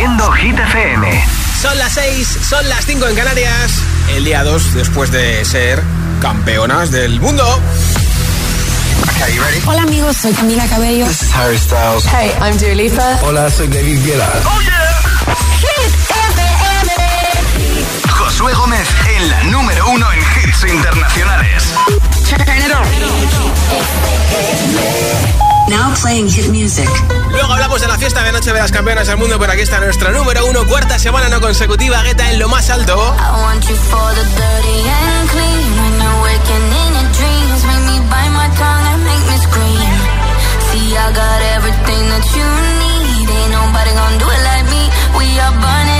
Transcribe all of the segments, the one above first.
Haciendo Hit FM. Son las 6, son las 5 en Canarias. El día 2 después de ser campeonas del mundo. Okay, you ready? Hola amigos, soy Camila Cabello. This is Harry Styles. Hey, I'm Dua Lipa. Hola, soy David Guetta. Oh yeah. Hit FM. Josué Gómez en la número uno en hits internacionales. Turn it on. Now playing hit music. Luego hablamos de la fiesta de Noche de las Campeonas del Mundo, pero aquí está nuestro número uno, cuarta semana no consecutiva, Guetta en lo más alto. I want you for the dirty and clean. When you're waking in your dreams, make me bite my tongue and make me scream. See, I got everything that you need. Ain't nobody gonna do it like me. We are burning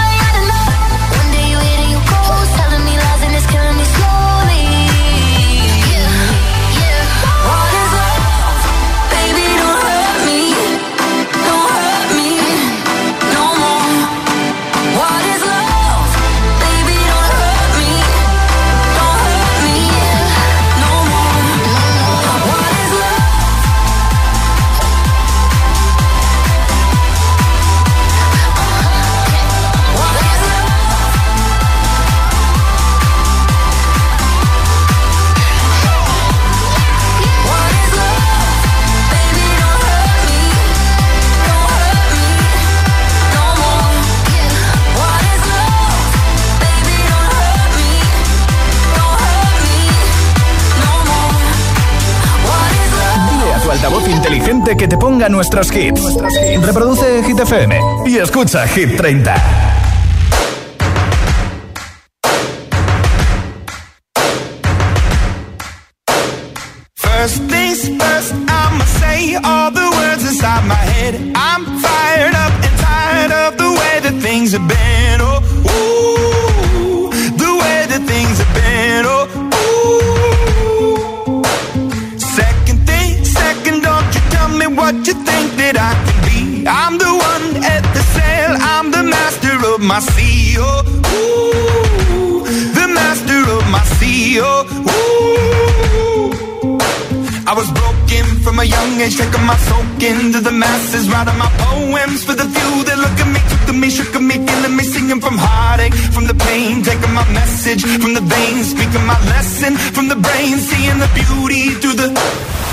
nuestros hits. Reproduce Hit FM y escucha Hit 30. Taking my soak into the masses, writing my poems for the few that look at me, took to me, shook at me, feeling me, singing from heartache, from the pain, taking my message from the veins, speaking my lesson from the brain, seeing the beauty through the.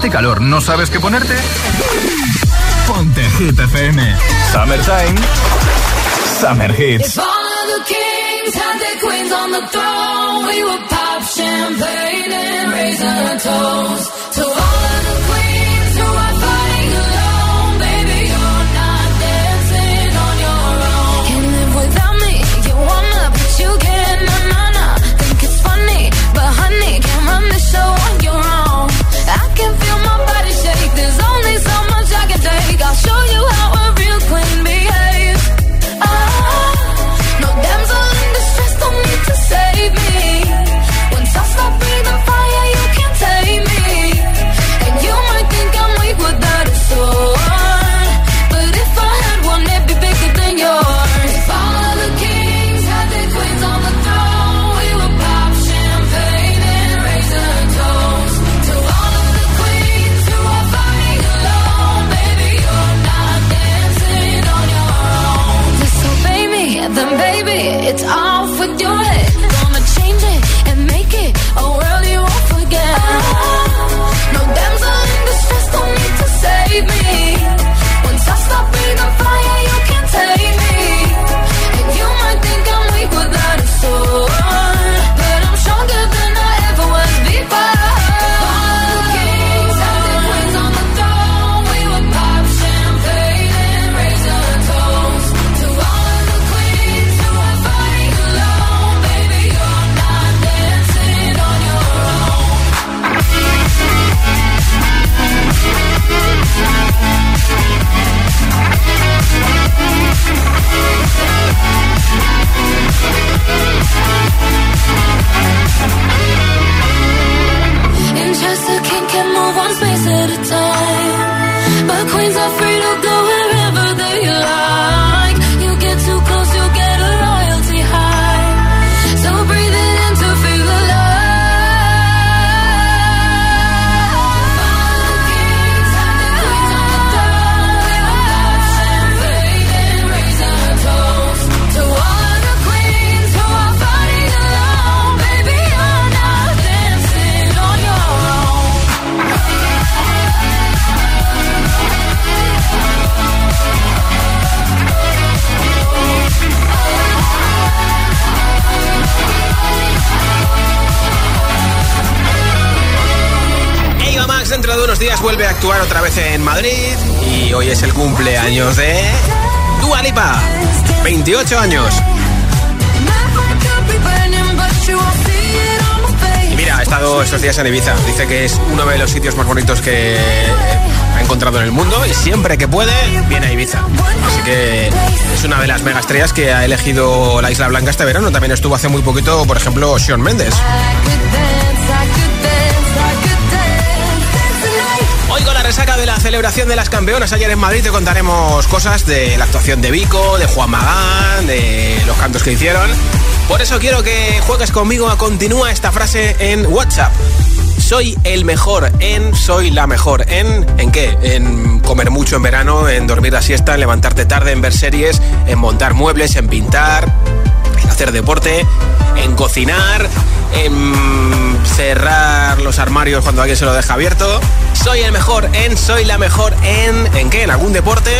Este calor no sabes qué ponerte? Ponte Hit FM. Summertime. Summer Hits. If all of the kings had their queens on the throne, we would pop champagne and raise a toast to all 28 años. Mira, ha estado estos días en Ibiza. Dice que es uno de los sitios más bonitos que ha encontrado en el mundo y siempre que puede viene a Ibiza. Así que es una de las mega estrellas que ha elegido la Isla Blanca este verano. También estuvo hace muy poquito, por ejemplo, Sean Mendes. Resaca de la celebración de las campeonas ayer en Madrid te contaremos cosas de la actuación de Vico, de Juan Magán, de los cantos que hicieron. Por eso quiero que juegues conmigo a continúa esta frase en WhatsApp. Soy el mejor en, soy la mejor en, ¿en qué? En comer mucho en verano, en dormir la siesta, en levantarte tarde, en ver series, en montar muebles, en pintar, en hacer deporte, en cocinar, en cerrar los armarios cuando alguien se lo deja abierto. Soy el mejor en, soy la mejor en, ¿en qué? En algún deporte,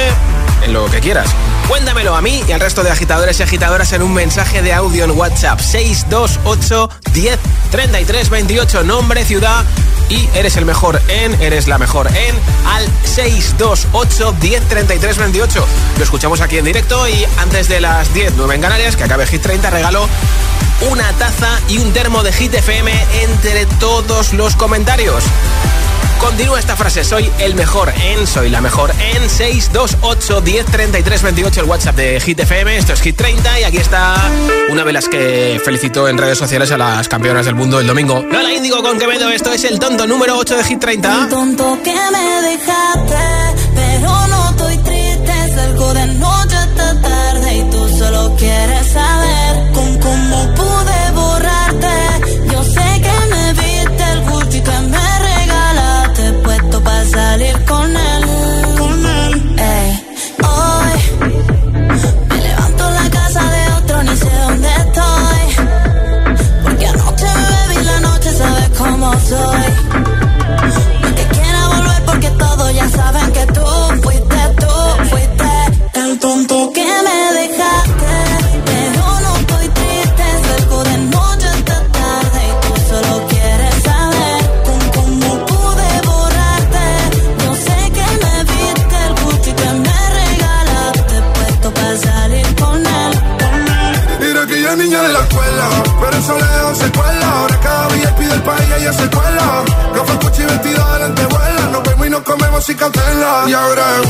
en lo que quieras. Cuéntamelo a mí y al resto de agitadores y agitadoras en un mensaje de audio en WhatsApp 628 10 33 28, nombre, ciudad y eres el mejor en, eres la mejor en, al 628 10 33 28. Lo escuchamos aquí en directo y antes de las 10, 9 en Canarias, que acabe Hit 30, regalo una taza y un termo de Hit FM entre todos los comentarios. Continúa esta frase, soy el mejor en, soy la mejor en 628 1033 28, el WhatsApp de Hit FM, esto es Hit 30 y aquí está una de las que felicitó en redes sociales a las campeonas del mundo el domingo. No la índigo con Quevedo, esto es el tonto número 8 de Hit 30. Tonto que me dejaste, pero no estoy triste, salgo de noche hasta tarde y tú solo quieres saber con cómo pude ya saben que tú ja, ja,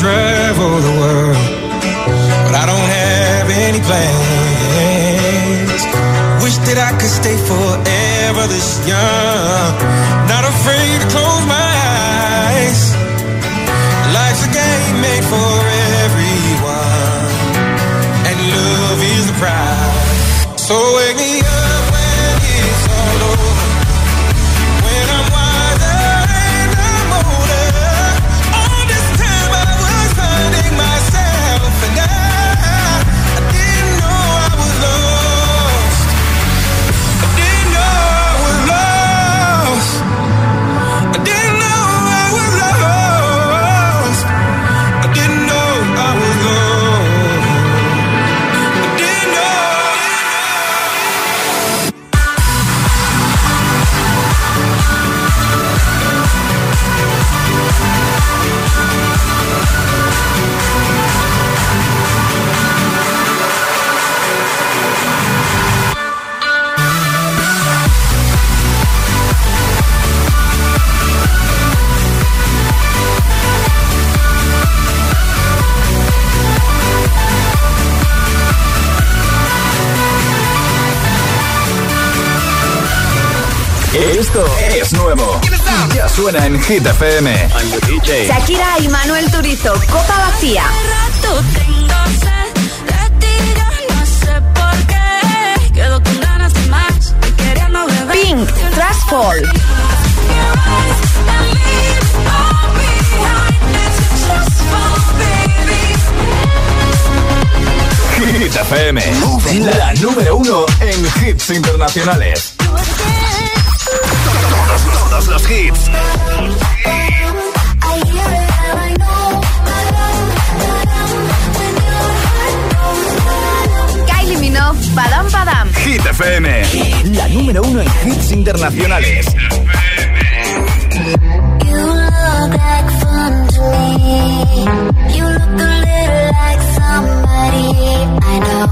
Travel the world. But I don't have any plans. Wish that I could stay forever this young. Not afraid to close my nuevo. Ya suena en Hit FM. Shakira y Manuel Turizo, Copa Vacía. Pink, Trash Fall. Hit FM. La número uno en hits internacionales. Todos, los hits. Kylie Minogue, Padam Padam. Hit FM. La número uno en hits internacionales. You look like fun to me. You look a little like somebody I know.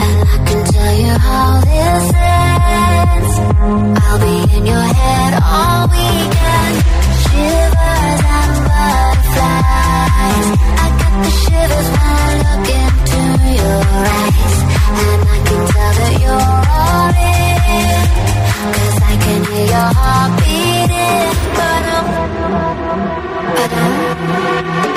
And I can tell you how this ends. I'll be in your head all weekend. Shivers and butterflies. I got the shivers when I look into your eyes. And I can tell that you're all in. Cause I can hear your heart beating. Ba-dum, ba-dum, ba-dum,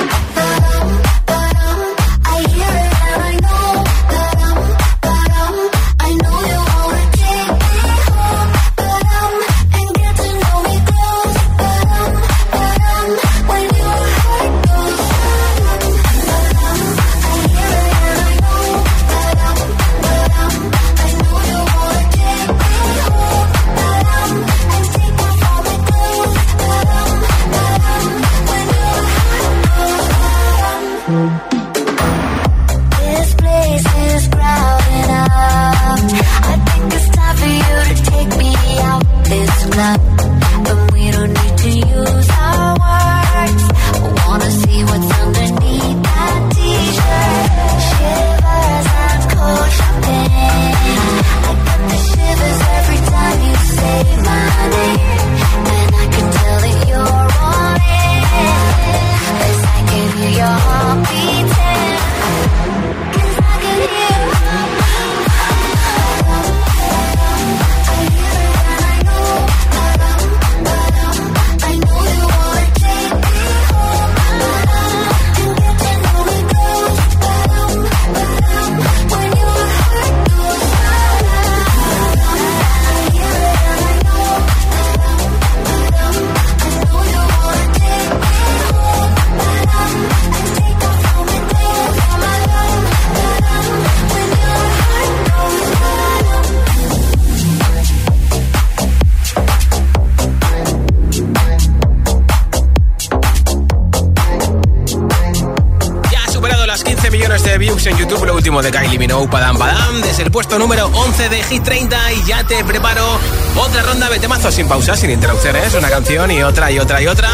Último de Kylie Minogue, Padam Padam, desde el puesto número 11 de Hit 30 y ya te preparo otra ronda de temazos sin pausa, sin interrupciones, una canción y otra y otra y otra.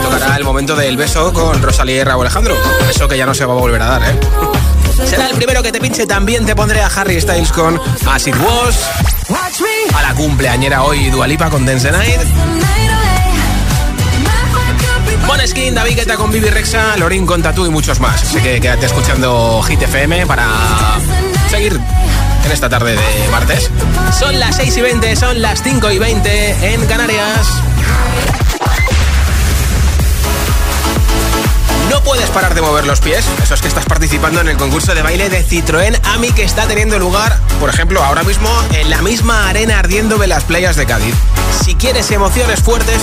Tocará el momento del beso con Rosalía y Raúl Alejandro, beso que ya no se va a volver a dar, ¿eh? Será el primero que te pinche. También te pondré a Harry Styles con As It Was. A la cumpleañera hoy Dualipa con Dance Night. Moneskin, David Guetta con Bibi Rexa, Lorin con Tatu y muchos más. Así que quédate escuchando Hit FM para seguir en esta tarde de martes. Son las 6 y 20, son las 5 y 20 en Canarias. No puedes parar de mover los pies. Eso es que estás participando en el concurso de baile de Citroën AMI que está teniendo lugar, por ejemplo, ahora mismo en la misma arena ardiendo de las playas de Cádiz. Si quieres emociones fuertes,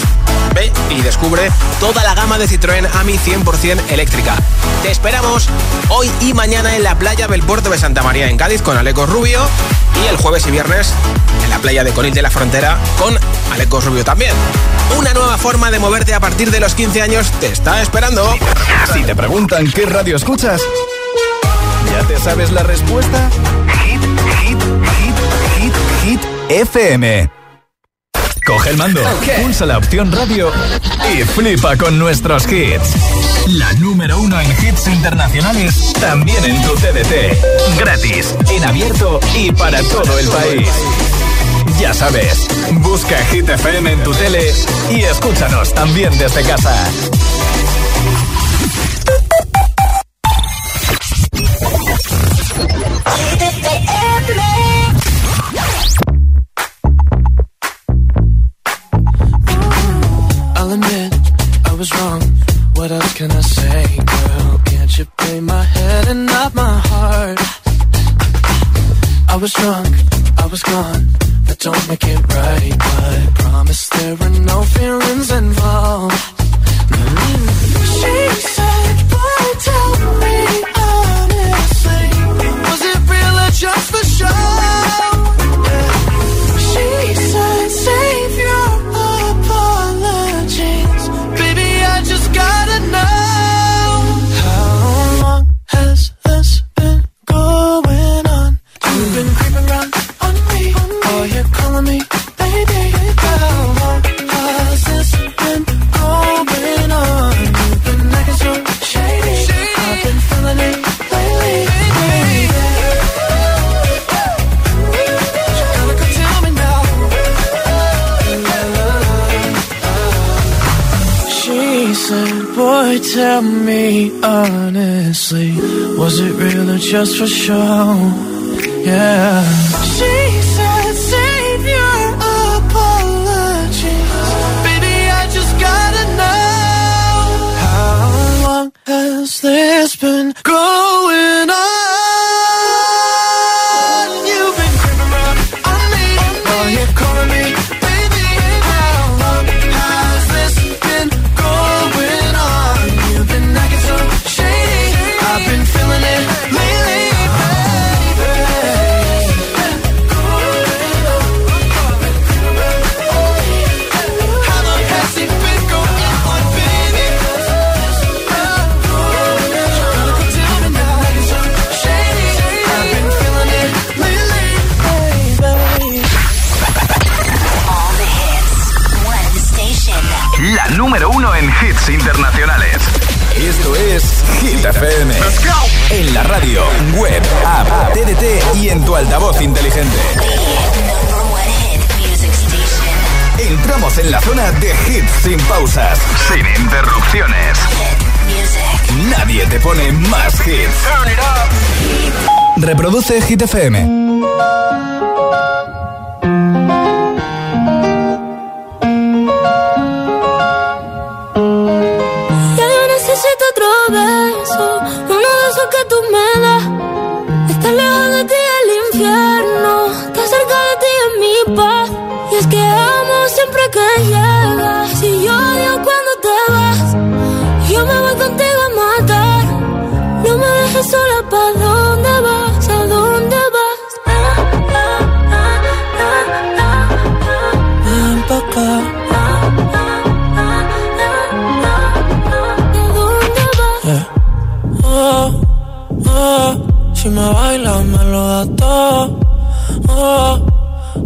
y descubre toda la gama de Citroën AMI 100% eléctrica. Te esperamos hoy y mañana en la playa del puerto de Santa María en Cádiz con Alecos Rubio y el jueves y viernes en la playa de Conil de la Frontera con Alecos Rubio también. Una nueva forma de moverte a partir de los 15 años te está esperando. Si te preguntan qué radio escuchas, ¿ya te sabes la respuesta? Hit, hit, hit, hit, hit, FM. Coge el mando, pulsa la opción radio y flipa con nuestros hits. La número uno en hits internacionales, también en tu TDT. Gratis, en abierto y para todo el país. Ya sabes, busca Hit FM en tu tele y escúchanos también desde casa. Was drunk, I was gone. That don't make it right, but promise there are no feelings honestly, was it real or just for show? Yeah. 12 Hit FM. Oh, si me bailas me lo das todo. Oh,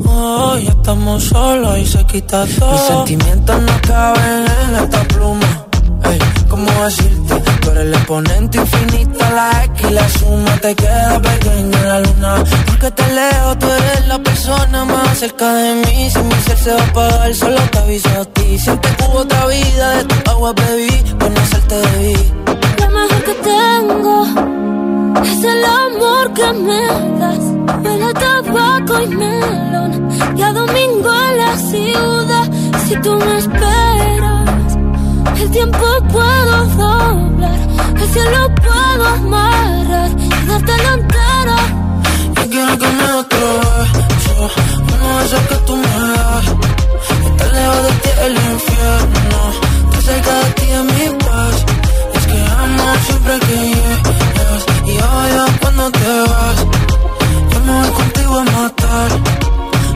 oh, ya estamos solos y se quita todo. Mis sentimientos no caben en esta pluma. Ey, cómo decirte. Tú eres el exponente infinito, la X y la suma te queda pequeña en la luna. Porque te leo, tú eres la persona más cerca de mí. Si mi ser se va a apagar, solo te aviso a ti. Siempre que hubo otra vida, de tu agua bebí, por no hacerte debí. Lo mejor que tengo es el amor que me das. Huele tabaco y melón. Y a domingo en la ciudad. Si tú me esperas, el tiempo puedo doblar. El cielo puedo amarrar y darte la entera. Yo quiero que me otro beso, uno de esos que tú me das. Estar lejos de ti el infierno, estar cerca de ti es mi paz. Es que amo siempre que llegas y odio cuando te vas. Yo me voy contigo a matar,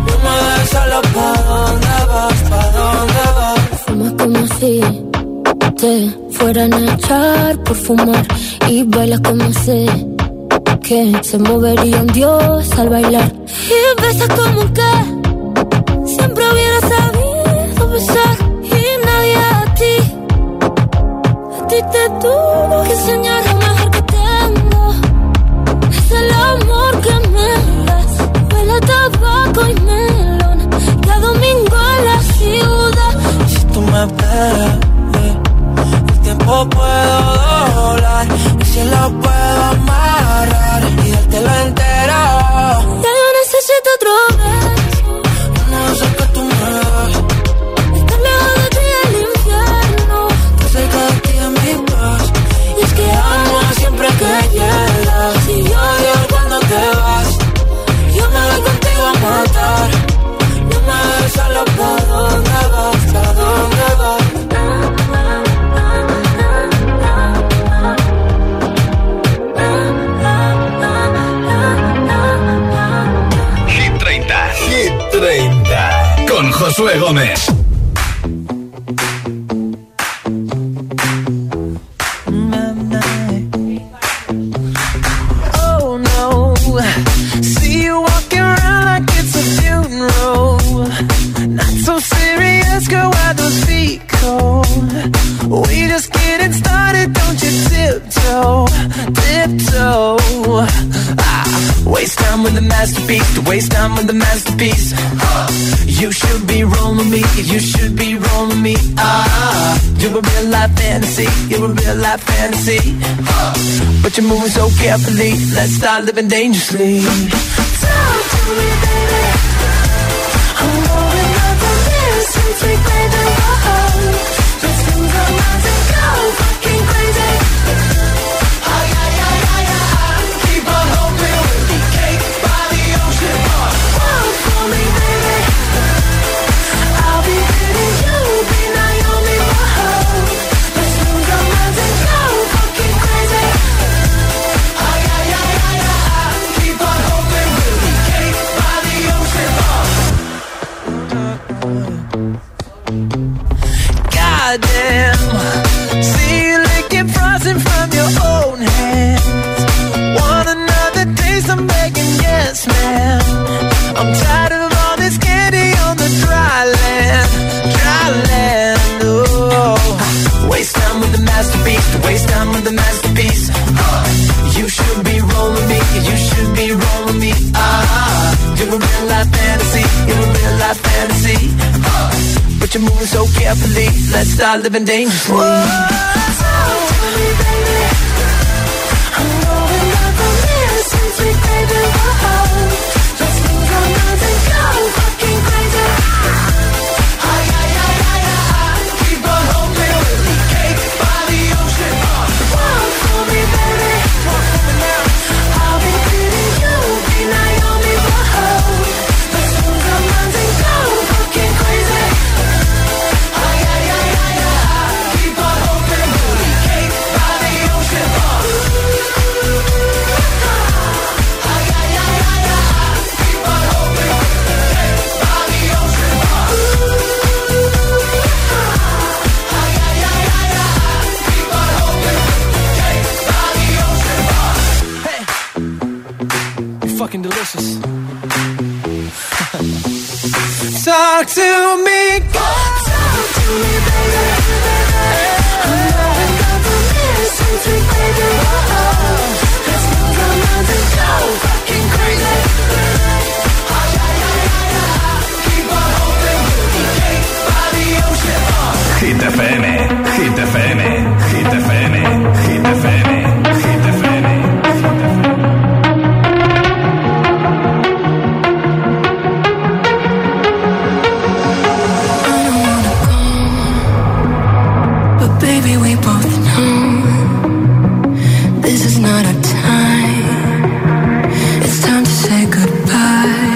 no me dejes solo pa' dónde vas, pa' dónde vas. Fumas como si te fueran a echar por fumar y bailas como sé que se movería un dios al bailar y besas como que siempre hubiera sabido besar y nadie a ti a ti te tuvo que enseñar tabaco y melón. Y a domingo en la ciudad. Si tú me esperas, eh, el tiempo puedo doblar, el cielo puedo amarrar y dártelo entero. Ya yo necesito otro beso so carefully, let's start living dangerously. Talk to me baby I'm going up on this yes, ma'am. I'm tired of all this candy on the dry land, dry land. Oh, waste time with the masterpiece, waste time with the masterpiece. Uh, you should be rolling me, you should be rolling me. Ah, you're a real life fantasy, you're a real life fantasy. Uh, but you're moving so carefully, let's start living dangerously. Talk Lose our minds and go to me, This is not a time. It's time to say goodbye.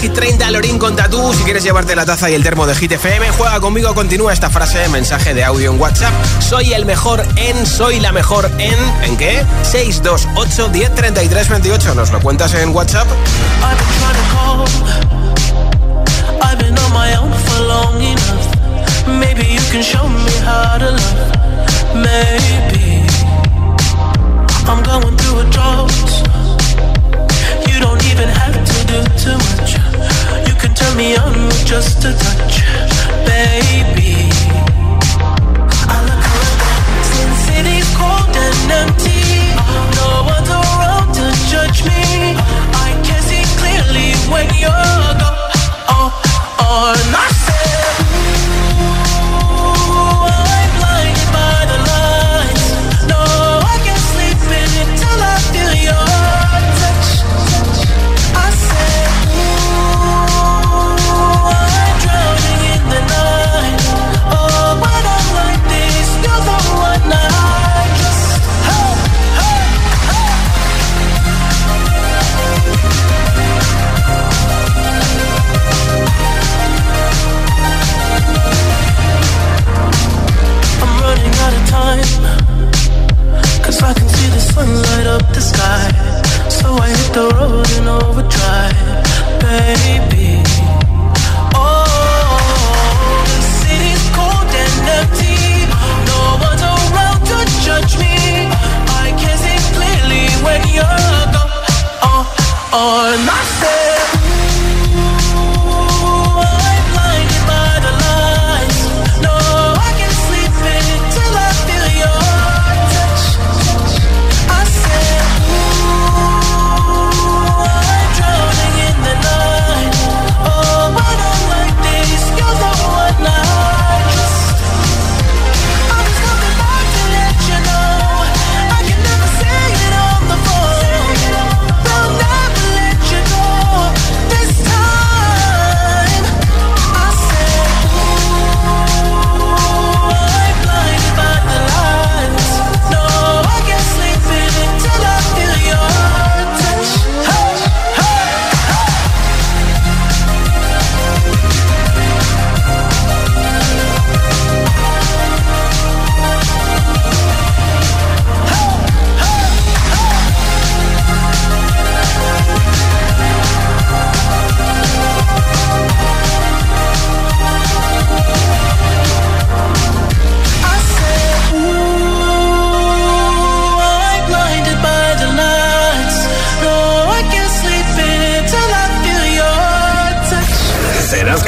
Hit 30, Lorín con Tatú. Si quieres llevarte la taza y el termo de Hit FM, juega conmigo, continúa esta frase, mensaje de audio en WhatsApp. Soy el mejor en, soy la mejor en, ¿en qué? 628 10 33 28. Nos lo cuentas en WhatsApp. I'm going through a drought. You don't even have to do too much. You can turn me on with just a touch, baby. I look around Sin City's cold and empty. No one's around to judge me. I can see clearly when you're gone. Oh, oh on myself.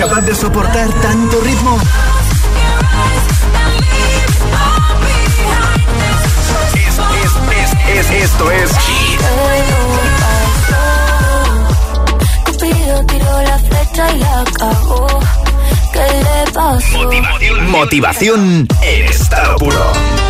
Capaz de soportar tanto ritmo? Es, es, es, es, esto es Cupido tiró la flecha y la cagó. ¿Qué le pasó? Motivación en estado puro.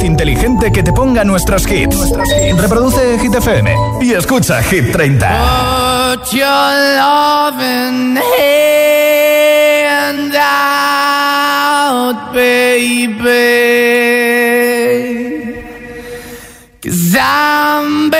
Altavoz inteligente que te ponga nuestros hits. Reproduce Hit FM y escucha Hit 30. Put your hand out, baby. Cause I'm.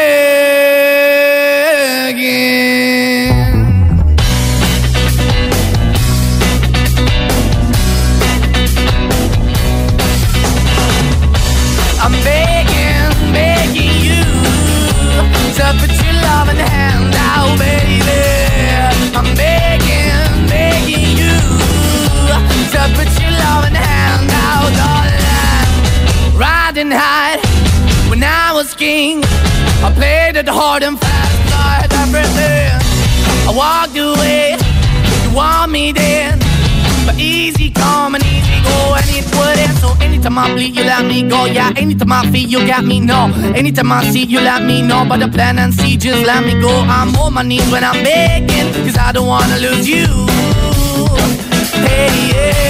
It hard and fast, like everything. I walked away, you want me then. But easy come and easy go, and it wouldn't. So anytime I bleed, you let me go. Yeah, anytime I feel, you got me, no. Anytime I see, you let me know. But the plan and see, just let me go. I'm on my knees when I'm begging, cause I don't wanna lose you. Hey, yeah.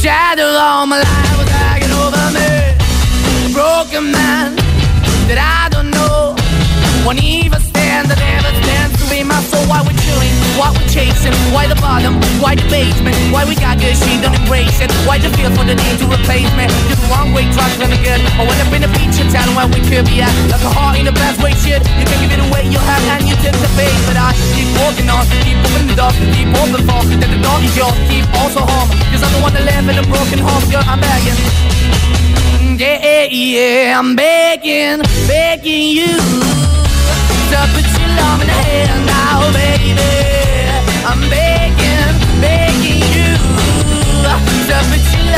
Shadow all my life was hanging over me. broken man that I don't know. Won't even stand, I never stand to be my soul. Why we're chilling, why we're chasing, why the bottom, why the basement, why we got good, she don't embrace it. Why the feel for the need to replace me? You're the wrong way, trying to good. I went up in a feature town where we could be at. Like a heart in a best way, shit. You can give it away, you have, and you take the bait. But I keep walking on, keep moving the door, keep open for that the door is yours, keep also home. Cause I'm the one that live in a broken home, girl, I'm begging. Yeah, yeah, I'm begging, begging you put your baby. I'm begging, begging you put your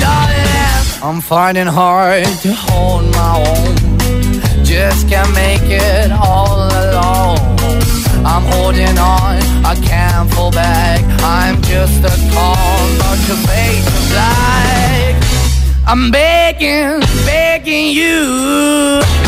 darling. I'm finding hard to hold my own. Just can't make it all alone. I'm holding on, I can't fall back. I'm just a call, to black. I'm begging, begging you.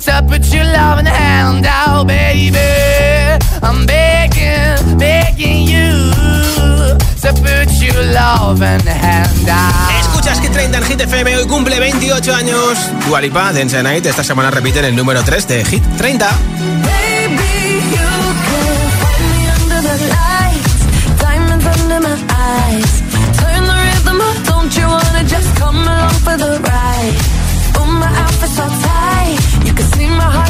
to put your loving hand out, baby. I'm begging, begging you to put your loving hand out. Escuchas Hit 30 en Hit FM, hoy cumple 28 años. Dua Lipa, Dance Night, esta semana repiten el número 3 de Hit 30. Baby, you can find me under the lights, diamonds under my eyes. Turn the rhythm up, don't you wanna just come along for the ride? Oh, my outfit's all tight,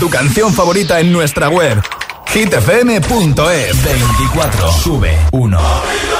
tu canción favorita en nuestra web hitfm.es 24 sube 1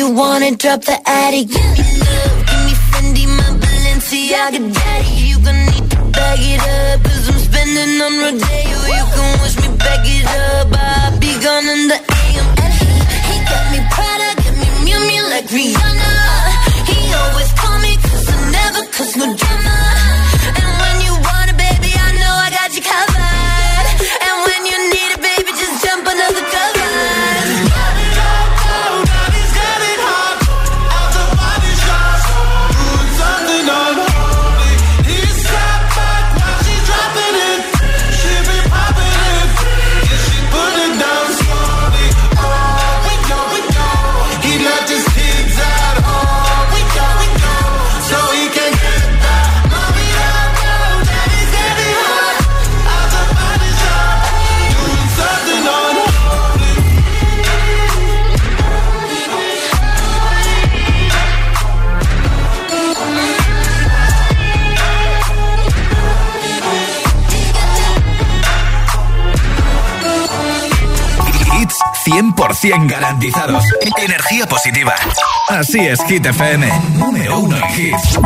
you wanna drop the attic. Give me love, give me Fendi, my Balenciaga daddy. You gon' need to bag it up, cause I'm spending on Rodeo. You can wish me back it up, I'll be gone in the AM. And he, he got me Prada, got me Mew Mew like Rihanna. 100 garantizados. Energía positiva. Así es, Hit FM. Número uno en hits.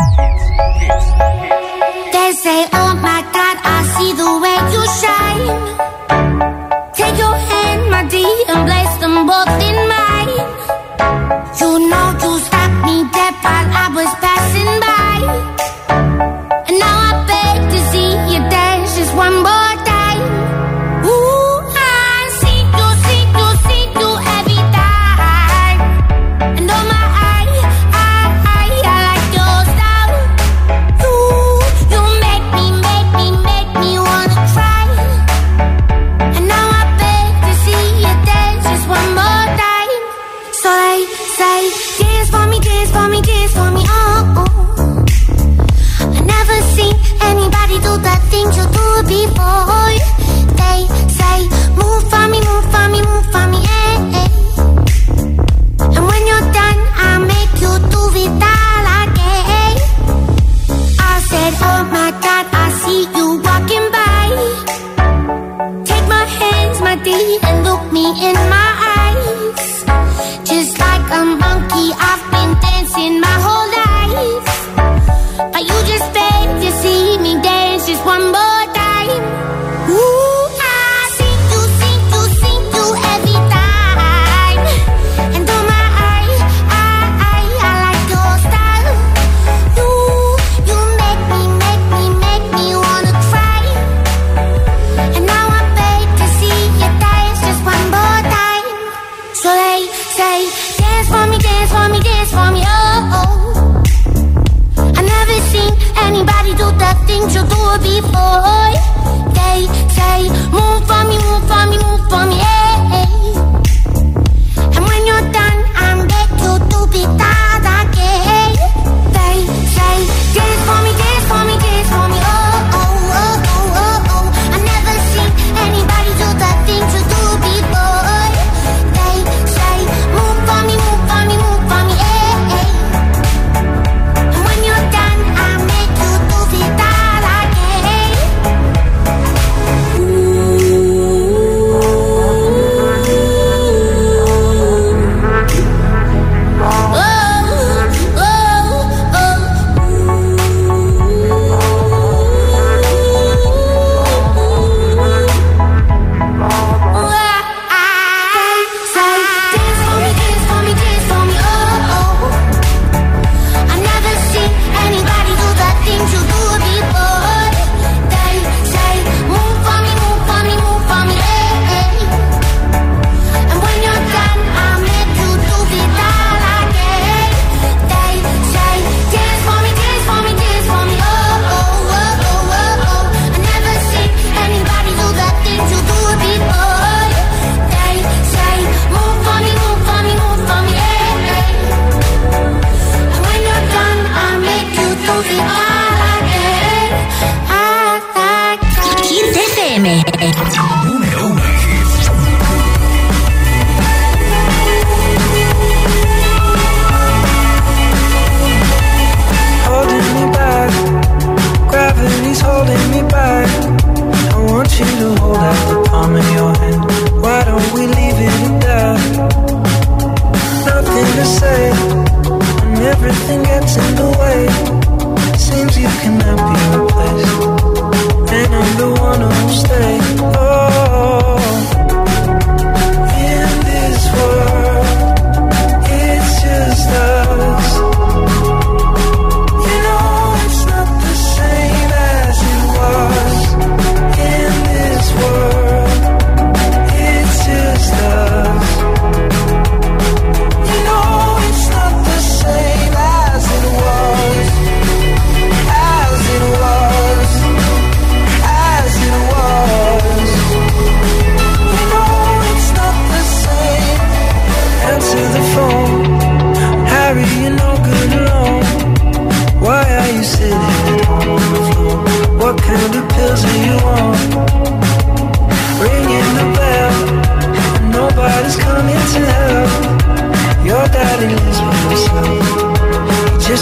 Just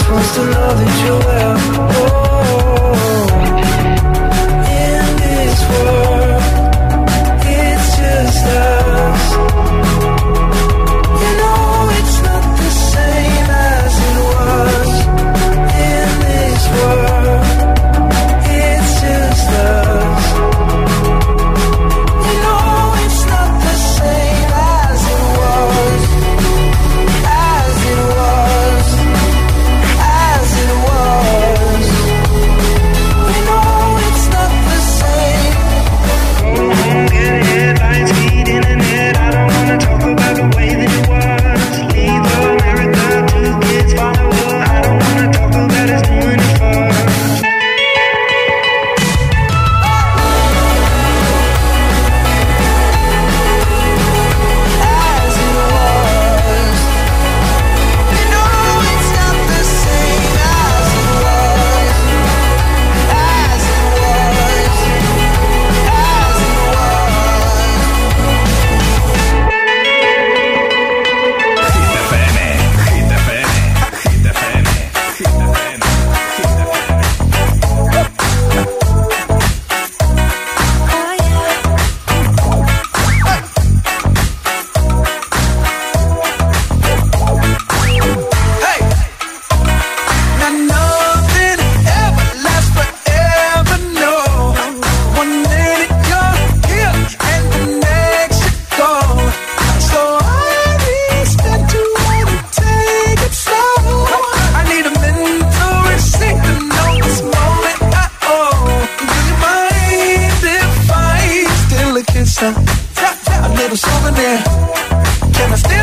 wants to know that you're well oh, this world. a little souvenir. Can I still?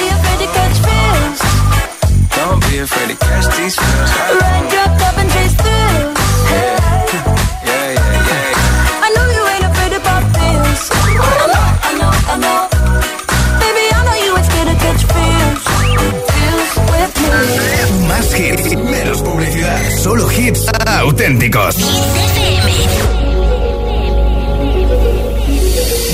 Don't afraid to catch these feels. And I know you ain't afraid. I know, I know, I know. Baby, I know you with me. Más hits, menos publicidad. Solo hits auténticos.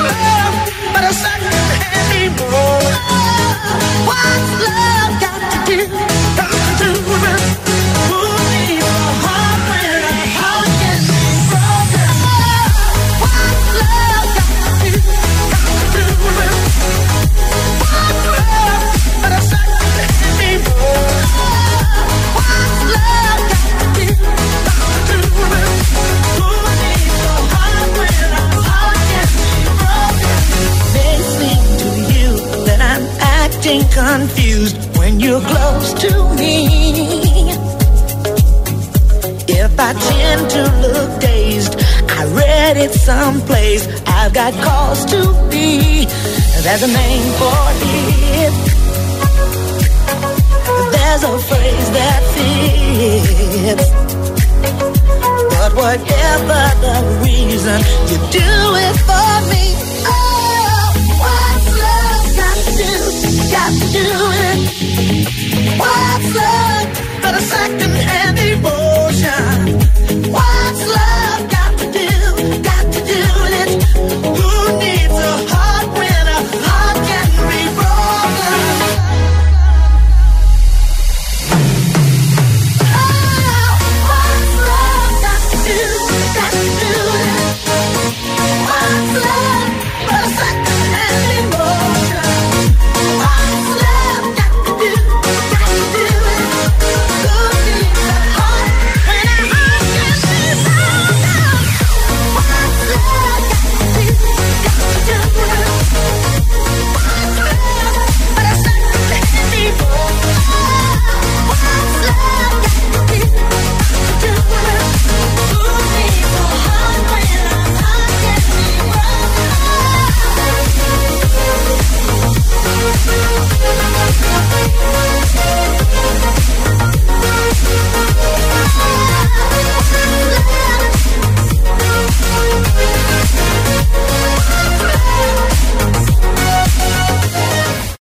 Love but a? What's love close to me. If I tend to look dazed, I read it someplace. I've got cause to be. There's a name for it. There's a phrase that fits. But whatever the reason, you do it for me. Oh, what's love got to do? Got to do it. What's love but a second-hand emotion?